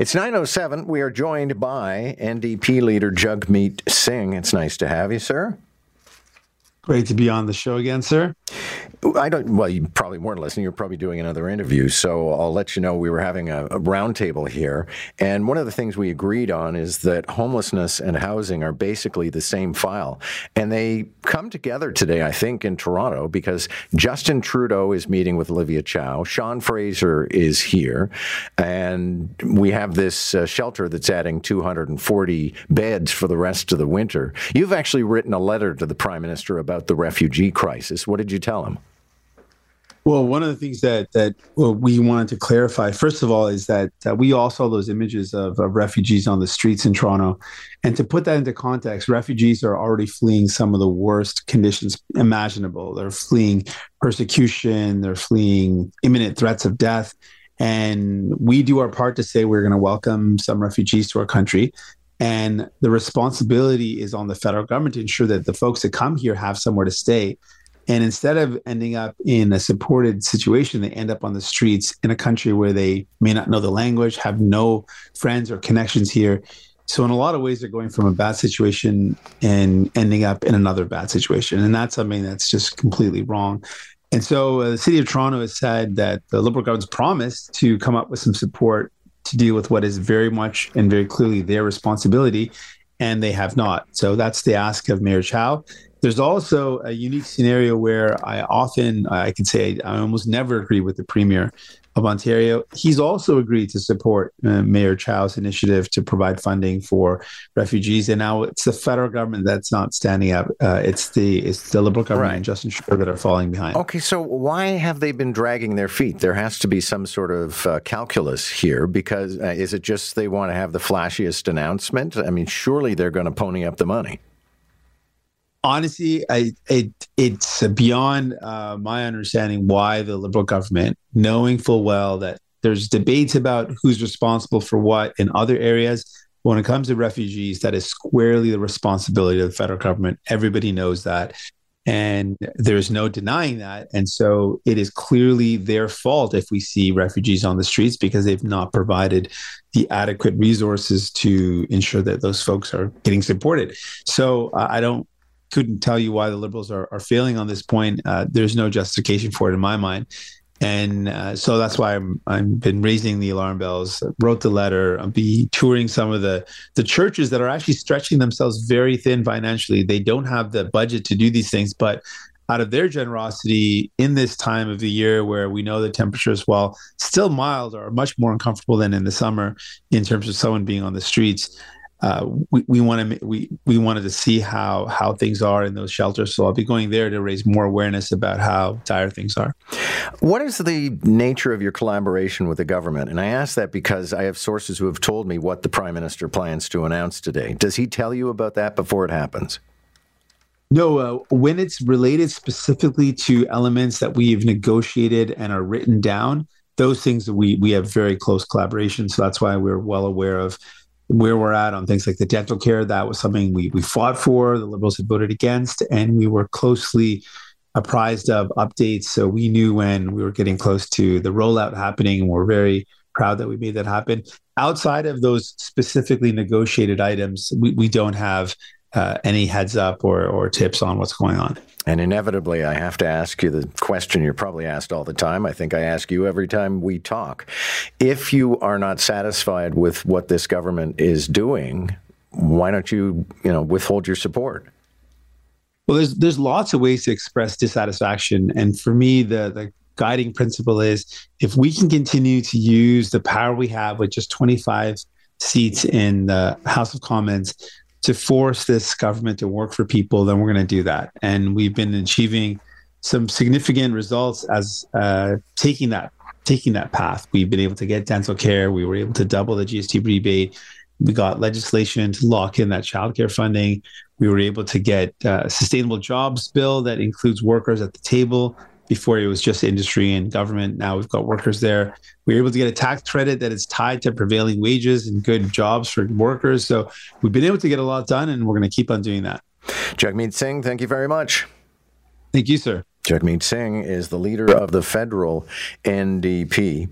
It's 9.07. We are joined by NDP leader Jagmeet Singh. It's nice to have you, sir. Great to be on the show again, sir. I don't. Well, you probably weren't listening. You're probably doing another interview, so I'll let you know. We were having a, a roundtable here, and one of the things we agreed on is that homelessness and housing are basically the same file, and they come together today. I think in Toronto because Justin Trudeau is meeting with Olivia Chow. Sean Fraser is here, and we have this uh, shelter that's adding 240 beds for the rest of the winter. You've actually written a letter to the Prime Minister about the refugee crisis. What did you tell him? Well, one of the things that that we wanted to clarify, first of all, is that, that we all saw those images of, of, refugees on the streets in Toronto, and to put that into context, refugees are already fleeing some of the worst conditions imaginable. They're fleeing persecution, they're fleeing imminent threats of death, and we do our part to say we're going to welcome some refugees to our country. And the responsibility is on the federal government to ensure that the folks that come here have somewhere to stay and instead of ending up in a supported situation, they end up on the streets in a country where they may not know the language, have no friends or connections here. So, in a lot of ways, they're going from a bad situation and ending up in another bad situation. And that's something that's just completely wrong. And so, uh, the city of Toronto has said that the Liberal government's promised to come up with some support to deal with what is very much and very clearly their responsibility. And they have not. So, that's the ask of Mayor Chow. There's also a unique scenario where I often, I can say, I almost never agree with the premier of Ontario. He's also agreed to support uh, Mayor Chow's initiative to provide funding for refugees, and now it's the federal government that's not standing up. Uh, it's the it's the Liberal government right. and Justin Trudeau that are falling behind. Okay, so why have they been dragging their feet? There has to be some sort of uh, calculus here, because uh, is it just they want to have the flashiest announcement? I mean, surely they're going to pony up the money honestly, I it it's beyond uh, my understanding why the liberal government, knowing full well that there's debates about who's responsible for what in other areas. When it comes to refugees, that is squarely the responsibility of the federal government. Everybody knows that. And there's no denying that. And so it is clearly their fault if we see refugees on the streets because they've not provided the adequate resources to ensure that those folks are getting supported. So uh, I don't couldn't tell you why the liberals are, are failing on this point. Uh, there's no justification for it in my mind. And uh, so that's why I'm I've been raising the alarm bells. Wrote the letter. I'll be touring some of the the churches that are actually stretching themselves very thin financially. They don't have the budget to do these things, but out of their generosity in this time of the year where we know the temperatures, while still mild, are much more uncomfortable than in the summer in terms of someone being on the streets uh, we, we want to we we wanted to see how how things are in those shelters. So I'll be going there to raise more awareness about how dire things are. What is the nature of your collaboration with the government? And I ask that because I have sources who have told me what the prime minister plans to announce today. Does he tell you about that before it happens? No, uh, when it's related specifically to elements that we've negotiated and are written down, those things we we have very close collaboration. So that's why we're well aware of where we're at on things like the dental care. That was something we, we fought for, the Liberals had voted against, and we were closely apprised of updates. So we knew when we were getting close to the rollout happening, and we're very proud that we made that happen. Outside of those specifically negotiated items, we, we don't have uh, any heads up or, or tips on what's going on. And inevitably, I have to ask you the question you're probably asked all the time. I think I ask you every time we talk. If you are not satisfied with what this government is doing, why don't you, you know, withhold your support? Well, there's there's lots of ways to express dissatisfaction, and for me, the the guiding principle is if we can continue to use the power we have with just 25 seats in the House of Commons to force this government to work for people, then we're going to do that. And we've been achieving some significant results as uh, taking that taking that path. We've been able to get dental care. We were able to double the GST rebate. We got legislation to lock in that childcare funding. We were able to get a sustainable jobs bill that includes workers at the table before it was just industry and government. Now we've got workers there. We were able to get a tax credit that is tied to prevailing wages and good jobs for workers. So we've been able to get a lot done, and we're going to keep on doing that. Jagmeet Singh, thank you very much. Thank you, sir. Jagmeet Singh is the leader of the federal NDP.